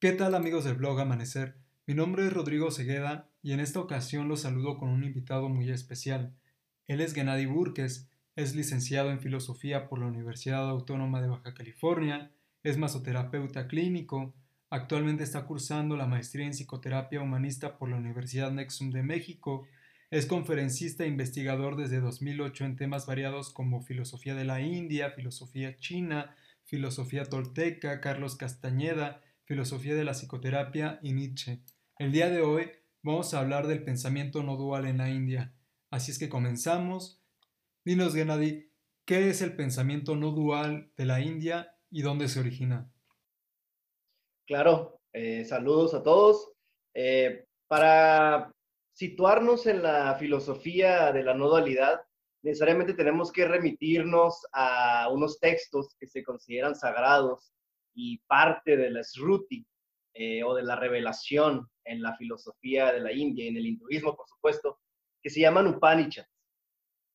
¿Qué tal amigos del blog Amanecer? Mi nombre es Rodrigo Segueda y en esta ocasión los saludo con un invitado muy especial. Él es Gennady Burques, es licenciado en Filosofía por la Universidad Autónoma de Baja California, es masoterapeuta clínico, actualmente está cursando la maestría en Psicoterapia Humanista por la Universidad Nexum de México, es conferencista e investigador desde 2008 en temas variados como filosofía de la India, filosofía china, filosofía tolteca, Carlos Castañeda, filosofía de la psicoterapia y Nietzsche. El día de hoy vamos a hablar del pensamiento no dual en la India. Así es que comenzamos. Dinos, Gennady, ¿qué es el pensamiento no dual de la India y dónde se origina? Claro, eh, saludos a todos. Eh, para situarnos en la filosofía de la no dualidad, necesariamente tenemos que remitirnos a unos textos que se consideran sagrados y parte de la Sruti eh, o de la revelación en la filosofía de la India y en el hinduismo, por supuesto, que se llaman Upanishads.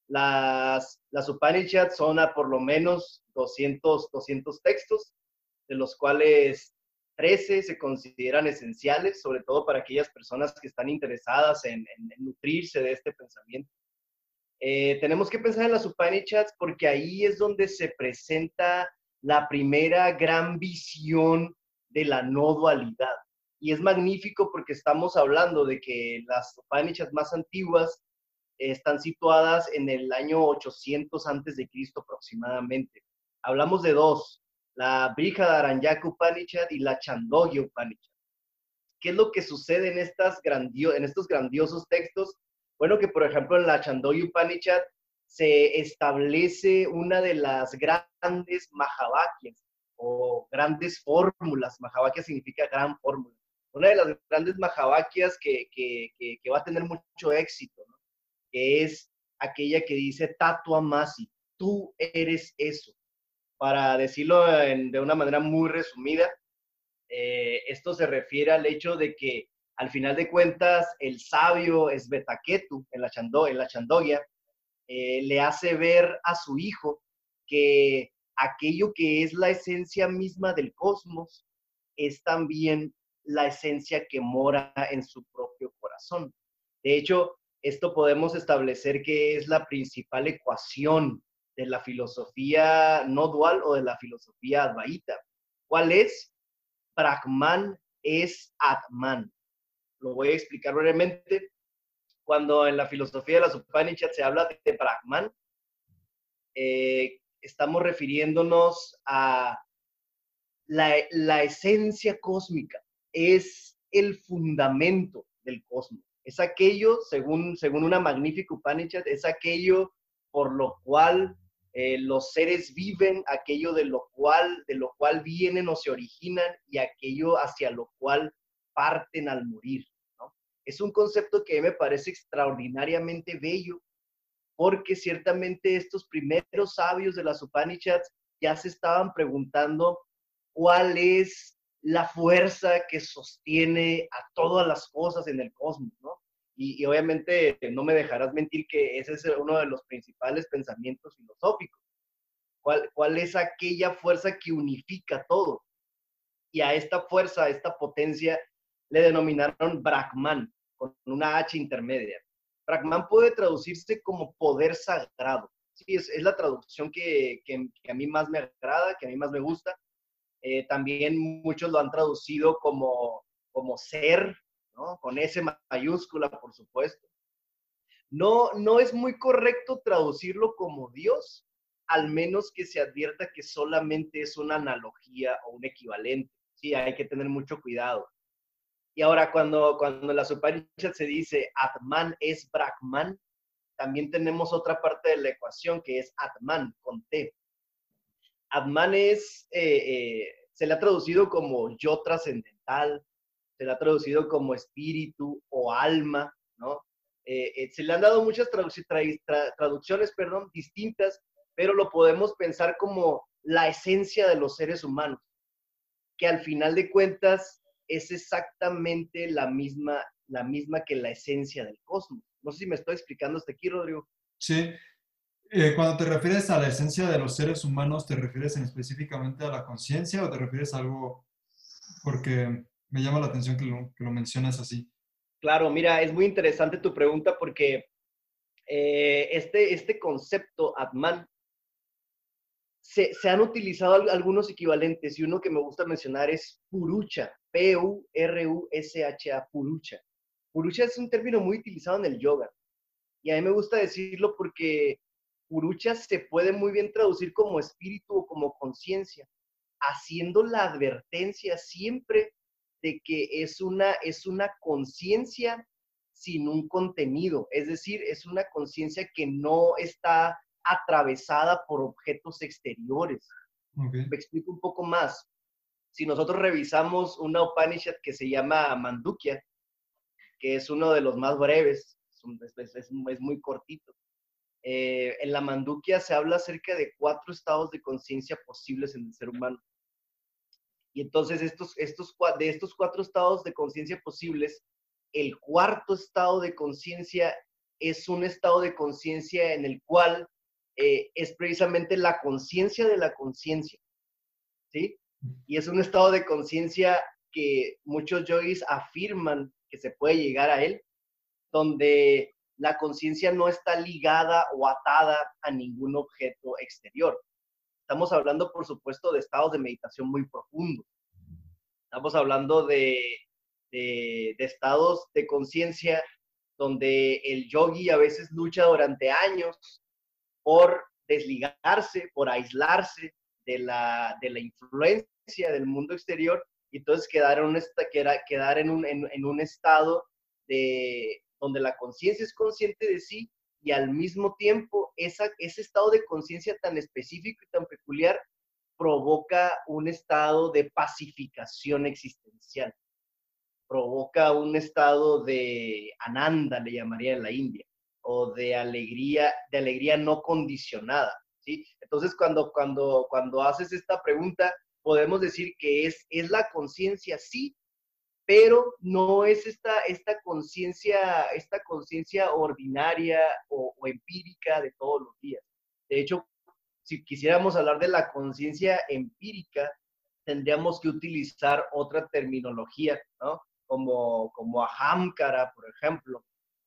Las, las Upanishads son a por lo menos 200, 200 textos, de los cuales 13 se consideran esenciales, sobre todo para aquellas personas que están interesadas en, nutrirse de este pensamiento. Eh, tenemos que pensar en las Upanishads porque ahí es donde se presenta la primera gran visión de la no dualidad. Y es magnífico porque estamos hablando de que las Upanishads más antiguas están situadas en el año 800 antes de Cristo aproximadamente. Hablamos de dos, la Brihadaranyak Upanishad y la Chandogya Upanishad. ¿Qué es lo que sucede en, estas en estos grandiosos textos? Bueno, que por ejemplo en la Chandogya Upanishad se establece una de las grandes Mahavakyas o grandes fórmulas. Mahavakya significa gran fórmula. Una de las grandes Mahavakyas que, que, va a tener mucho éxito, que es aquella que dice Tatua Masi, tú eres eso. Para decirlo de una manera muy resumida, eh, esto se refiere al hecho de que al final de cuentas el sabio es Betaketu en la, chando, en la Chandoya, eh, le hace ver a su hijo que aquello que es la esencia misma del cosmos es también la esencia que mora en su propio corazón. De hecho, esto podemos establecer que es la principal ecuación de la filosofía no dual o de la filosofía advaita. ¿Cuál es? Brahman es Atman. Lo voy a explicar brevemente cuando en la filosofía de las Upanishads se habla de Brahman, eh, estamos refiriéndonos a la, esencia cósmica, es el fundamento del cosmos. Es aquello, según, según una magnífica Upanishad, es aquello por lo cual eh, los seres viven, aquello de lo, cual, de lo cual vienen o se originan y aquello hacia lo cual parten al morir es un concepto que me parece extraordinariamente bello, porque ciertamente estos primeros sabios de las Upanishads ya se estaban preguntando cuál es la fuerza que sostiene a todas las cosas en el cosmos, ¿no? Y, obviamente no me dejarás mentir que ese es uno de los principales pensamientos filosóficos. ¿Cuál, ¿Cuál es aquella fuerza que unifica todo? Y a esta fuerza, a esta potencia, le denominaron Brahman, con una H intermedia. Brahman puede traducirse como poder sagrado. Sí, es, la traducción que, a mí más me agrada, que a mí más me gusta. Eh, también muchos lo han traducido como, como ser, ¿no? con S mayúscula, por supuesto. No, no es muy correcto traducirlo como Dios, al menos que se advierta que solamente es una analogía o un equivalente. Sí, hay que tener mucho cuidado. Y ahora cuando, cuando la Upanishad se dice Atman es Brahman, también tenemos otra parte de la ecuación que es Atman con T. Atman es, eh, eh, se le ha traducido como yo trascendental, se le ha traducido como espíritu o alma, ¿no? Eh, se le han dado muchas traducciones, perdón, distintas, pero lo podemos pensar como la esencia de los seres humanos, que al final de cuentas es exactamente la misma, la misma que la esencia del cosmos. No sé si me estoy explicando hasta aquí, Rodrigo. Sí. Eh, cuando te refieres a la esencia de los seres humanos, ¿te refieres en específicamente a la conciencia o te refieres a algo porque me llama la atención que lo, que lo mencionas así. Claro, mira, es muy interesante tu pregunta porque eh, este, este concepto, Atman, se, se, han utilizado algunos equivalentes y uno que me gusta mencionar es Purucha, P-U-R-U-S-H-A, Purucha. Purucha es un término muy utilizado en el yoga y a mí me gusta decirlo porque Purucha se puede muy bien traducir como espíritu o como conciencia, haciendo la advertencia siempre de que es una, es una conciencia sin un contenido, es decir, es una conciencia que no está atravesada por objetos exteriores. Me explico un poco más. Si nosotros revisamos una Upanishad que se llama Mandukya, que es uno de los más breves, es, muy cortito, eh, en la manduquia se habla acerca de cuatro estados de conciencia posibles en el ser humano. Y entonces de estos cuatro estados de conciencia posibles, el cuarto estado de conciencia es un estado de conciencia en el cual eh, es precisamente la conciencia de la conciencia. ¿Sí? Y es un estado de conciencia que muchos yogis afirman que se puede llegar a él, donde la conciencia no está ligada o atada a ningún objeto exterior. Estamos hablando, por supuesto, de estados de meditación muy profundos. Estamos hablando de, de, estados de conciencia donde el yogi a veces lucha durante años por desligarse, por aislarse de la, de la influencia del mundo exterior y entonces quedar en un, quedar en un, estado de, donde la conciencia es consciente de sí y al mismo tiempo ese estado de conciencia tan específico y tan peculiar provoca un estado de pacificación existencial, provoca un estado de ananda, le llamaría en la India, o de alegría, de alegría no condicionada. ¿sí? Entonces, cuando, cuando, cuando haces esta pregunta, podemos decir que es, es la conciencia, sí, pero no es esta, esta conciencia esta conciencia ordinaria o, empírica de todos los días. De hecho, si quisiéramos hablar de la conciencia empírica, tendríamos que utilizar otra terminología, ¿no? Como, como ahamkara, por ejemplo.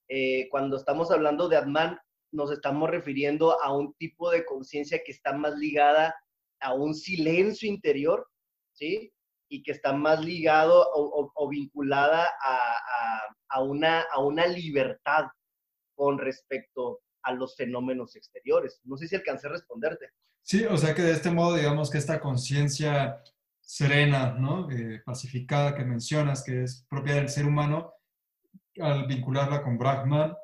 Eh, cuando estamos hablando de Atman, nos estamos refiriendo a un tipo de conciencia que está más ligada a un silencio interior, ¿sí? y que está más ligado o, vinculada a, una, a una libertad con respecto a los fenómenos exteriores. No sé si alcancé a responderte. Sí, o sea que de este modo, digamos que esta conciencia serena, ¿no? Eh, pacificada que mencionas, que es propia del ser humano, al vincularla con Brahman,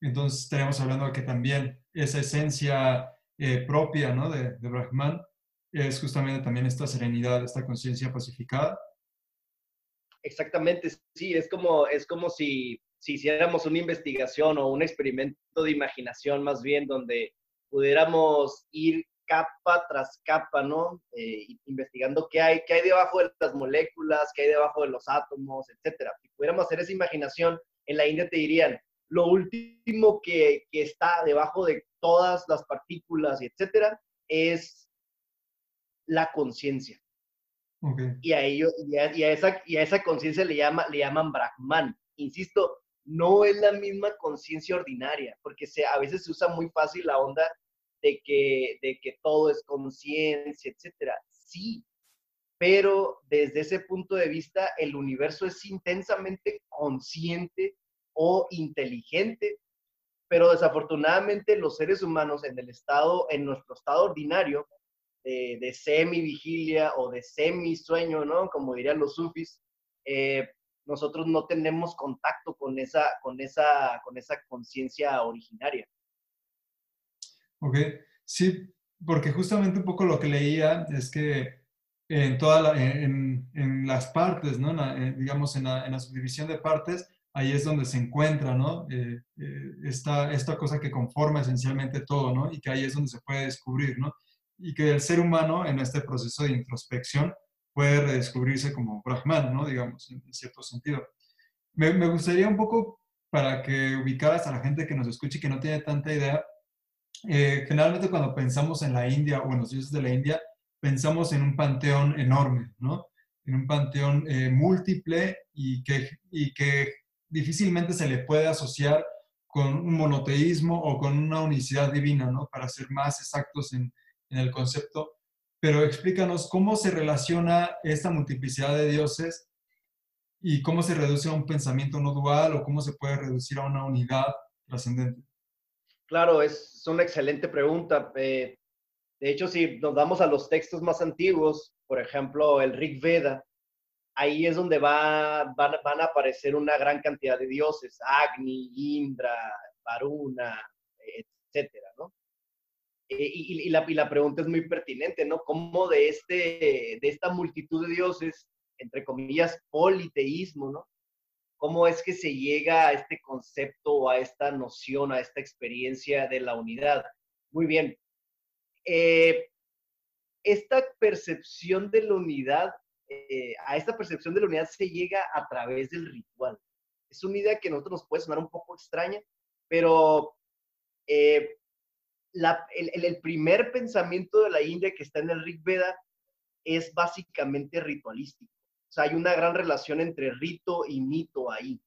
entonces estaríamos hablando de que también esa esencia eh, propia, ¿no? De, de Brahman es justamente también esta serenidad, esta conciencia pacificada. Exactamente, sí, es como, es como si, si hiciéramos una investigación o un experimento de imaginación más bien, donde pudiéramos ir capa tras capa, ¿no? Eh, investigando qué hay, qué hay debajo de las moléculas, qué hay debajo de los átomos, etcétera. Si pudiéramos hacer esa imaginación, en la India te dirían, lo último que, que está debajo de todas las partículas, etcétera, es la conciencia. Y, a ello, y, a, esa, y a esa conciencia le, llama, le llaman Brahman. Insisto, no es la misma conciencia ordinaria, porque se, a veces se usa muy fácil la onda de que, de que todo es conciencia, etcétera. Sí, pero desde ese punto de vista, el universo es intensamente consciente o inteligente, pero desafortunadamente los seres humanos en el estado, en nuestro estado ordinario, de, semi-vigilia o de semi-sueño, ¿no? Como dirían los sufis, eh, nosotros no tenemos contacto con esa, con esa, con esa conciencia originaria. Ok, sí, porque justamente un poco lo que leía es que en, toda en, en, las partes, ¿no? Eh, digamos, en la, la, subdivisión de partes, ahí es donde se encuentra, ¿no? Eh, esta, esta cosa que conforma esencialmente todo, ¿no? Y que ahí es donde se puede descubrir, ¿no? Y que el ser humano en este proceso de introspección puede redescubrirse como Brahman, ¿no? Digamos, en cierto sentido. Me, me gustaría un poco para que ubicaras a la gente que nos escuche y que no tiene tanta idea. Eh, generalmente cuando pensamos en la India o en los dioses de la India, pensamos en un panteón enorme, ¿no? en un panteón eh, múltiple y que, y que difícilmente se le puede asociar con un monoteísmo o con una unicidad divina, ¿no? Para ser más exactos en, en el concepto. Pero explícanos cómo se relaciona esta multiplicidad de dioses y cómo se reduce a un pensamiento no dual o cómo se puede reducir a una unidad trascendente. Claro, es una excelente pregunta. Eh, de hecho, si nos vamos a los textos más antiguos, por ejemplo, el Rig Veda, ahí es donde va, van, a aparecer una gran cantidad de dioses, Agni, Indra, Varuna, etcétera, ¿no? Eh, y, la, y, la, pregunta es muy pertinente, ¿no? ¿Cómo de, este, de esta multitud de dioses, entre comillas, politeísmo, ¿no? ¿Cómo es que se llega a este concepto o a esta noción, a esta experiencia de la unidad? Muy bien. Eh, esta percepción de la unidad, eh, a esta percepción de la unidad se llega a través del ritual. Es una idea que a nosotros nos puede sonar un poco extraña, pero eh, el, primer pensamiento de la India que está en el Rig Veda es básicamente ritualístico. O sea, hay una gran relación entre rito y mito ahí.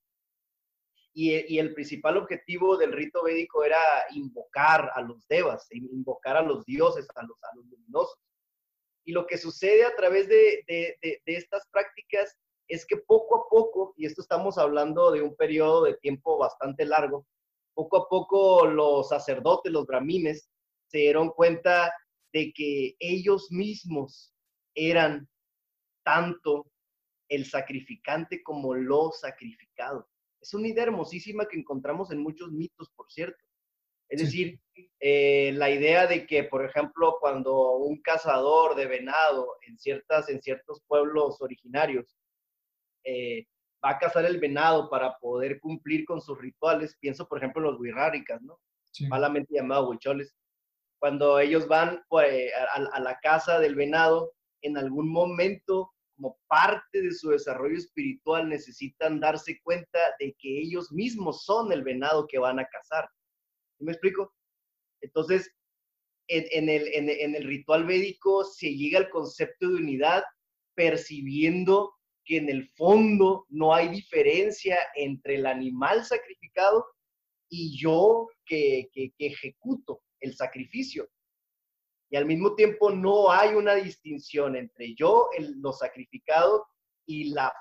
Y, el principal objetivo del rito védico era invocar a los devas, invocar a los dioses, a los, a los luminosos. Y lo que sucede a través de, de, estas prácticas es que poco a poco, y esto estamos hablando de un periodo de tiempo bastante largo, poco a poco los sacerdotes, los brahmines, se dieron cuenta de que ellos mismos eran tanto el sacrificante como lo sacrificado. Es una idea hermosísima que encontramos en muchos mitos, por cierto. Es decir, eh, la idea de que, por ejemplo, cuando un cazador de venado en, ciertas, en ciertos pueblos originarios eh, va a cazar el venado para poder cumplir con sus rituales, pienso, por ejemplo, en los huirráricas, ¿no? Malamente llamados huicholes. Cuando ellos van pues, a la casa del venado, en algún momento como parte de su desarrollo espiritual necesitan darse cuenta de que ellos mismos son el venado que van a cazar. me explico? Entonces, en, el, en, el ritual védico se llega al concepto de unidad percibiendo que en el fondo no hay diferencia entre el animal sacrificado y yo que, que ejecuto el sacrificio y al mismo tiempo no hay una distinción entre yo, el, lo sacrificado, y la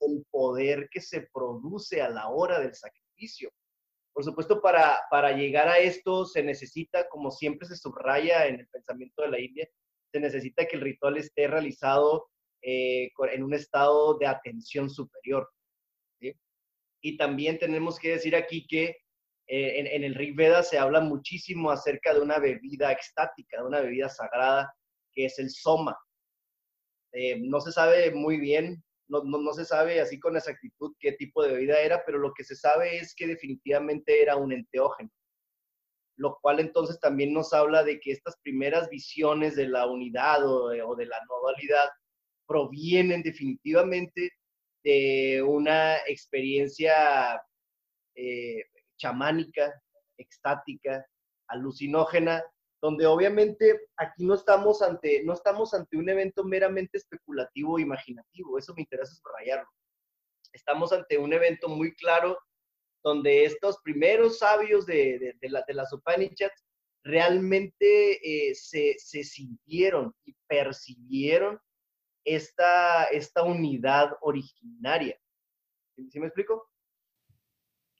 el poder que se produce a la hora del sacrificio. Por supuesto, para, para llegar a esto se necesita, como siempre se subraya en el pensamiento de la India, se necesita que el ritual esté realizado eh, en un estado de atención superior. Y también tenemos que decir aquí que eh, en, el Rig Veda se habla muchísimo acerca de una bebida extática, de una bebida sagrada, que es el soma. Eh, no se sabe muy bien, no, no, se sabe así con exactitud qué tipo de bebida era, pero lo que se sabe es que definitivamente era un enteógeno. Lo cual entonces también nos habla de que estas primeras visiones de la unidad o de, o de la dualidad provienen definitivamente de una experiencia eh, chamánica, extática, alucinógena, donde obviamente aquí no estamos ante, no estamos ante un evento meramente especulativo o imaginativo, eso me interesa subrayarlo. Estamos ante un evento muy claro donde estos primeros sabios de, de, la, de las Upanishads realmente eh, se, se, sintieron y percibieron esta, esta unidad originaria. ¿Sí me explico?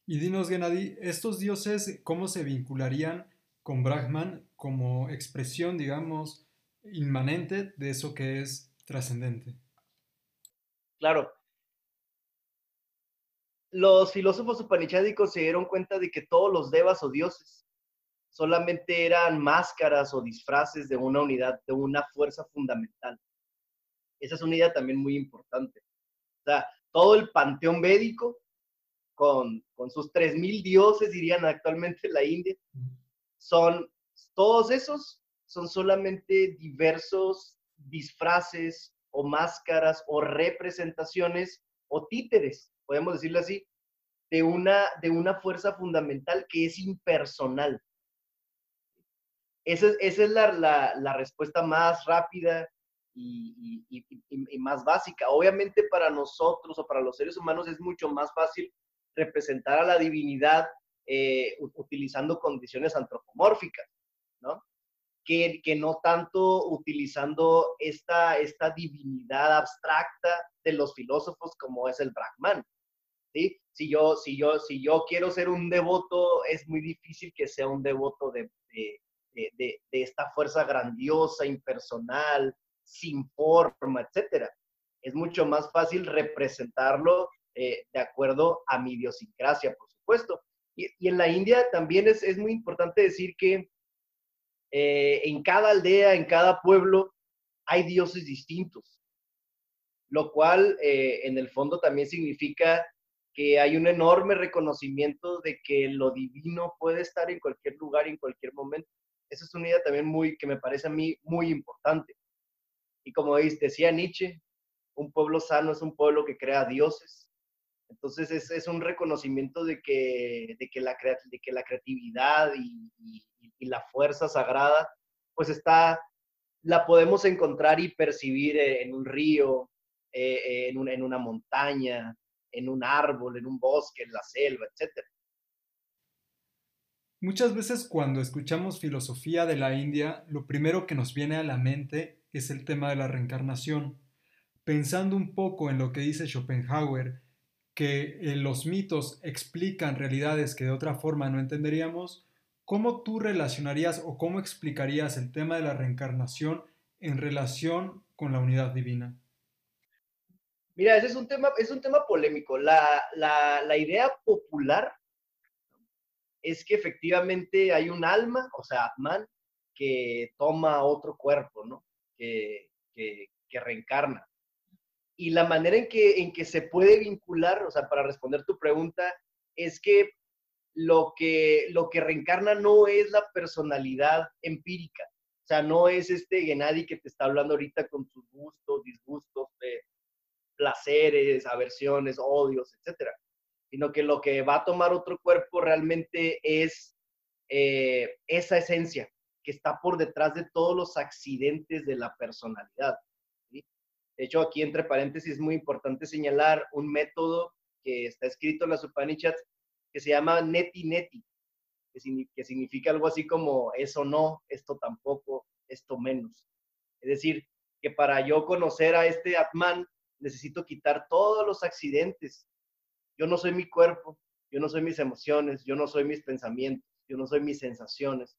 Y dinos, Gennady, ¿estos dioses cómo se vincularían con Brahman como expresión, digamos, inmanente de eso que es trascendente? Claro. Los filósofos upanishádicos se dieron cuenta de que todos los devas o dioses solamente eran máscaras o disfraces de una unidad, de una fuerza fundamental. Esa es una idea también muy importante. O sea, todo el panteón védico con, con sus 3.000 dioses, dirían actualmente la India, son todos esos, son solamente diversos disfraces o máscaras o representaciones o títeres, podemos decirlo así, de una, de una fuerza fundamental que es impersonal. Esa, esa es la, la, la, respuesta más rápida y, más básica. Obviamente para nosotros o para los seres humanos es mucho más fácil representar a la divinidad eh, utilizando condiciones antropomórficas, ¿no? Que, que, no tanto utilizando esta, esta divinidad abstracta de los filósofos como es el Brahman. ¿sí? Si, yo, si, yo, si yo quiero ser un devoto, es muy difícil que sea un devoto de, de, de, de esta fuerza grandiosa, impersonal, sin forma, etcétera. Es mucho más fácil representarlo eh, de acuerdo a mi idiosincrasia, por supuesto. Y, en la India también es, es muy importante decir que eh, en cada aldea, en cada pueblo, hay dioses distintos, lo cual eh, en el fondo también significa que hay un enorme reconocimiento de que lo divino puede estar en cualquier lugar en cualquier momento. Esa es una idea también muy, que me parece a mí muy importante. Y como decía Nietzsche, un pueblo sano es un pueblo que crea dioses. Entonces es, es un reconocimiento de que, de que, la, de que la creatividad y, la fuerza sagrada, pues está, la podemos encontrar y percibir en un río, eh, en, en una montaña, en un árbol, en un bosque, en la selva, etc. Muchas veces cuando escuchamos filosofía de la India, lo primero que nos viene a la mente es el tema de la reencarnación. Pensando un poco en lo que dice Schopenhauer, que eh, los mitos explican realidades que de otra forma no entenderíamos, ¿cómo tú relacionarías o cómo explicarías el tema de la reencarnación en relación con la unidad divina? Mira, ese es un tema, es un tema polémico. La, la idea popular es que efectivamente hay un alma, o sea, Atman, que toma otro cuerpo, ¿no? Que, reencarna. Y la manera en que, en que se puede vincular, o sea, para responder tu pregunta, es que lo que, lo que reencarna no es la personalidad empírica. O sea, no es este Gennady que te está hablando ahorita con sus gustos, disgustos, placeres, aversiones, odios, etcétera. Sino que lo que va a tomar otro cuerpo realmente es eh, esa esencia, que está por detrás de todos los accidentes de la personalidad. De hecho, aquí entre paréntesis es muy importante señalar un método que está escrito en las Upanishads que se llama neti neti, que, significa algo así como eso no, esto tampoco, esto menos. Es decir, que para yo conocer a este Atman necesito quitar todos los accidentes. Yo no soy mi cuerpo, yo no soy mis emociones, yo no soy mis pensamientos, yo no soy mis sensaciones,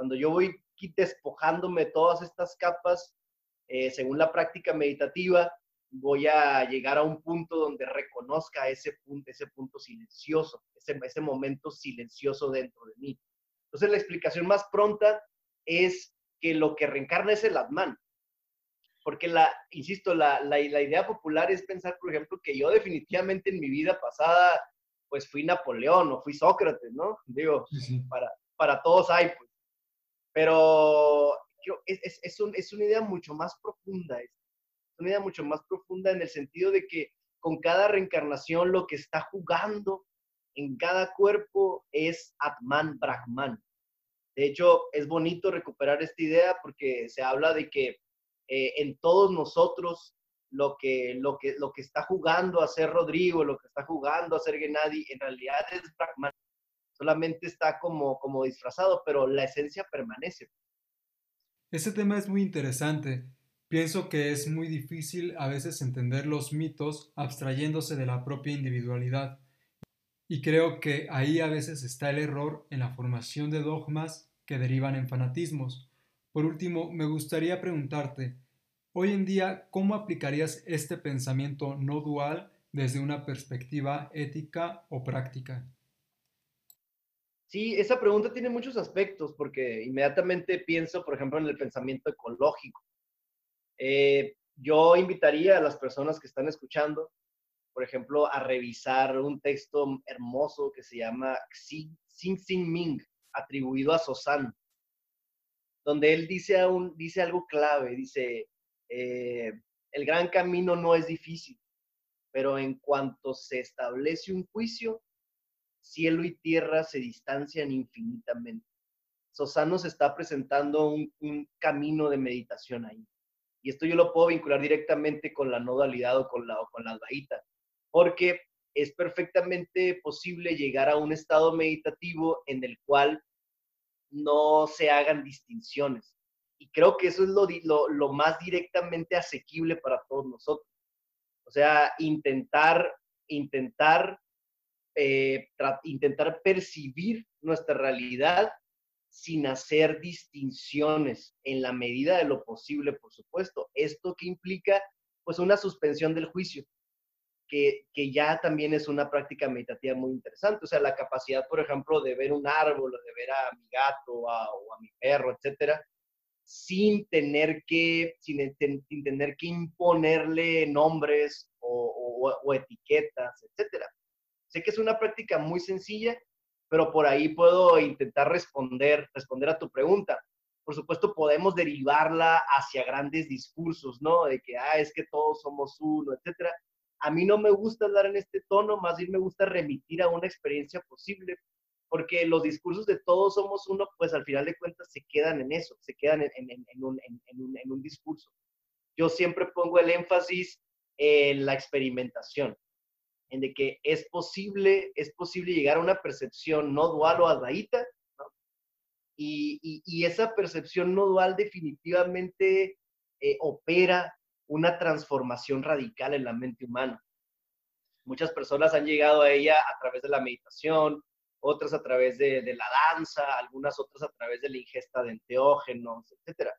cuando yo voy despojándome todas estas capas, eh, según la práctica meditativa, voy a llegar a un punto donde reconozca ese punto, ese punto silencioso, ese, ese momento silencioso dentro de mí. Entonces la explicación más pronta es que lo que reencarna es el Atman. Porque la, insisto, la, la, la, idea popular es pensar, por ejemplo, que yo definitivamente en mi vida pasada, pues fui Napoleón o fui Sócrates, ¿no? Digo, Para, para todos hay, pues. Pero es, es, un, es, una idea mucho más profunda, es una idea mucho más profunda en el sentido de que con cada reencarnación lo que está jugando en cada cuerpo es Atman Brahman. De hecho, es bonito recuperar esta idea porque se habla de que eh, en todos nosotros lo que, lo, que, lo que está jugando a ser Rodrigo, lo que está jugando a ser Gennady, en realidad es Brahman solamente está como, como disfrazado, pero la esencia permanece. Ese tema es muy interesante. Pienso que es muy difícil a veces entender los mitos abstrayéndose de la propia individualidad. Y creo que ahí a veces está el error en la formación de dogmas que derivan en fanatismos. Por último, me gustaría preguntarte, hoy en día, ¿cómo aplicarías este pensamiento no dual desde una perspectiva ética o práctica? Sí, esa pregunta tiene muchos aspectos porque inmediatamente pienso, por ejemplo, en el pensamiento ecológico. Eh, yo invitaría a las personas que están escuchando, por ejemplo, a revisar un texto hermoso que se llama Xing Xing Ming, atribuido a Sosan, donde él dice, algo clave, dice, eh, el gran camino no es difícil, pero en cuanto se establece un juicio, cielo y tierra se distancian infinitamente. Sosano se está presentando un, camino de meditación ahí. Y esto yo lo puedo vincular directamente con la no dualidad o con la, o con la Advaita, porque es perfectamente posible llegar a un estado meditativo en el cual no se hagan distinciones. Y creo que eso es lo, lo, más directamente asequible para todos nosotros. O sea, intentar, intentar, eh, intentar percibir nuestra realidad sin hacer distinciones en la medida de lo posible, por supuesto. Esto que implica, pues, una suspensión del juicio que, ya también es una práctica meditativa muy interesante. O sea, la capacidad, por ejemplo, de ver un árbol, de ver a mi gato o a mi perro, etcétera, sin tener que, sin, tener que imponerle nombres o, o, etiquetas, etcétera. Sé que es una práctica muy sencilla, pero por ahí puedo intentar responder, responder a tu pregunta. Por supuesto, podemos derivarla hacia grandes discursos, ¿no? De que, ah, es que todos somos uno, etcétera a mí no me gusta hablar en este tono, más bien me gusta remitir a una experiencia posible, porque los discursos de todos somos uno, pues al final de cuentas se quedan en eso, se quedan en, un, discurso. Yo siempre pongo el énfasis en la experimentación, en de que es posible, es posible llegar a una percepción no dual o advaita, y, esa percepción no dual definitivamente eh, opera una transformación radical en la mente humana. Muchas personas han llegado a ella a través de la meditación, otras a través de, la danza, algunas otras a través de la ingesta de enteógenos, etc.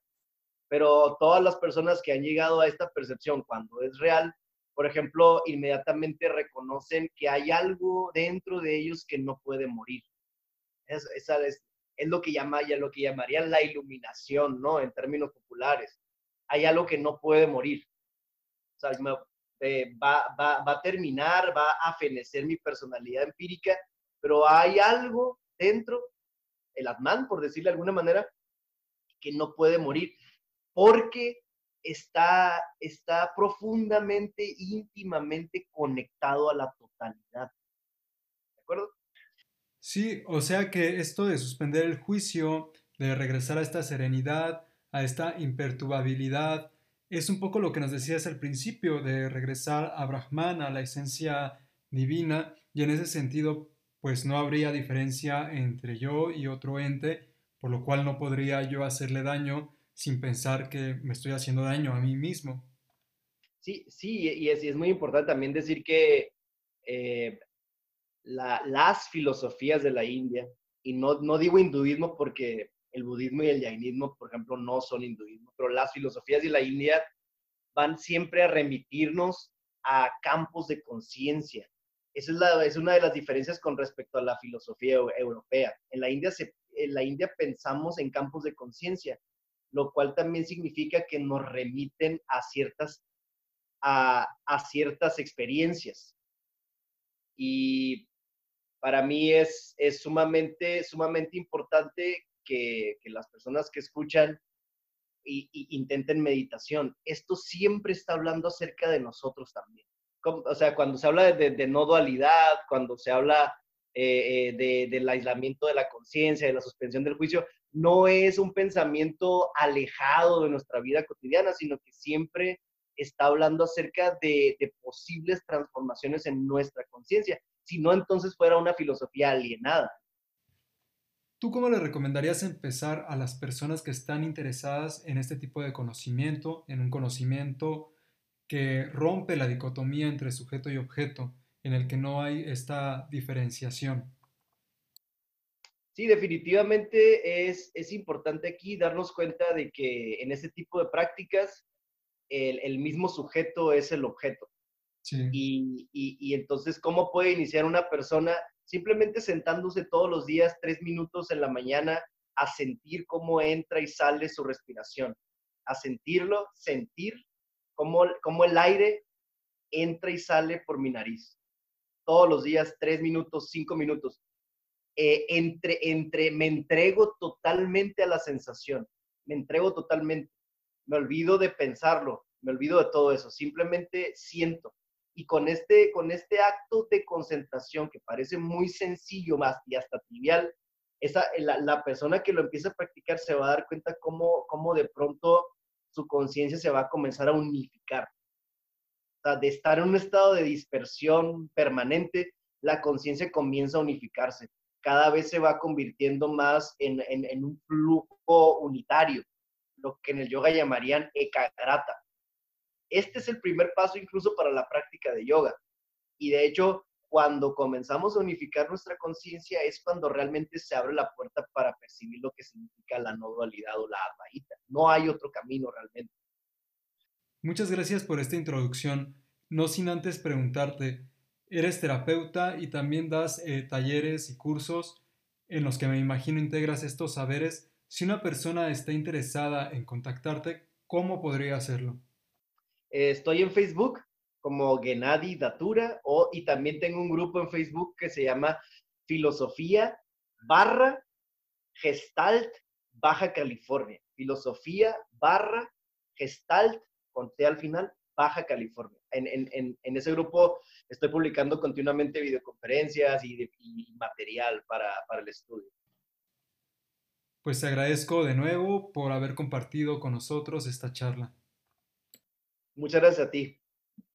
Pero todas las personas que han llegado a esta percepción cuando es real, por ejemplo, inmediatamente reconocen que hay algo dentro de ellos que no puede morir. Es, es, es lo que llama, ya lo que llamarían la iluminación, ¿no? En términos populares hay algo que no puede morir. O sea, eh, va, a terminar, va a fenecer mi personalidad empírica, pero hay algo dentro, el Atman, por decirle de alguna manera, que no puede morir, porque está, está profundamente, íntimamente conectado a la totalidad. ¿De acuerdo? Sí, o sea que esto de suspender el juicio, de regresar a esta serenidad, a esta imperturbabilidad. Es un poco lo que nos decías al principio de regresar a Brahman, a la esencia divina, y en ese sentido, pues no habría diferencia entre yo y otro ente, por lo cual no podría yo hacerle daño sin pensar que me estoy haciendo daño a mí mismo. Sí, sí, y es, muy importante también decir que eh, las filosofías de la India, y no, no digo hinduismo porque el budismo y el jainismo, por ejemplo, no son hinduismo, pero las filosofías de la India van siempre a remitirnos a campos de conciencia. Esa es, es una de las diferencias con respecto a la filosofía europea. En la India, se, en la India pensamos en campos de conciencia, lo cual también significa que nos remiten a ciertas, a, a ciertas experiencias. Y para mí es, es sumamente, sumamente importante que, las personas que escuchan y, intenten meditación. Esto siempre está hablando acerca de nosotros también. o sea, cuando se habla de, no dualidad, cuando se habla eh, eh, del aislamiento de la conciencia, de la suspensión del juicio, no es un pensamiento alejado de nuestra vida cotidiana, sino que siempre está hablando acerca de, posibles transformaciones en nuestra conciencia. Si no, entonces fuera una filosofía alienada. ¿Tú cómo le recomendarías empezar a las personas que están interesadas en este tipo de conocimiento, en un conocimiento que rompe la dicotomía entre sujeto y objeto, en el que no hay esta diferenciación? Sí, definitivamente es, importante aquí darnos cuenta de que en este tipo de prácticas el, mismo sujeto es el objeto. Y, y, entonces, ¿cómo puede iniciar una persona simplemente sentándose todos los días tres minutos en la mañana a sentir cómo entra y sale su respiración, a sentirlo, sentir cómo, cómo el aire entra y sale por mi nariz. Todos los días, tres minutos, cinco minutos. Eh, entre, entre, me entrego totalmente a la sensación, me entrego totalmente. Me olvido de pensarlo, me olvido de todo eso, simplemente siento. Y con este, con este acto de concentración que parece muy sencillo más y hasta trivial, esa, la, la, persona que lo empieza a practicar se va a dar cuenta cómo, cómo de pronto su conciencia se va a comenzar a unificar. De estar en un estado de dispersión permanente, la conciencia comienza a unificarse. Cada vez se va convirtiendo más en, en, un flujo unitario, lo que en el yoga llamarían ekagrata. Este es el primer paso incluso para la práctica de yoga. Y de hecho, cuando comenzamos a unificar nuestra conciencia es cuando realmente se abre la puerta para percibir lo que significa la no dualidad o la advaita. No hay otro camino realmente. Muchas gracias por esta introducción. No sin antes preguntarte, eres terapeuta y también das eh, talleres y cursos en los que me imagino integras estos saberes. Si una persona está interesada en contactarte, ¿cómo podría hacerlo? estoy en Facebook como Gennady Datura o, y también tengo un grupo en Facebook que se llama Filosofía barra Gestalt Baja California. Filosofía barra Gestalt, con al final, Baja California. En, ese grupo estoy publicando continuamente videoconferencias y, y material para, para el estudio. Pues te agradezco de nuevo por haber compartido con nosotros esta charla. Muchas gracias a ti.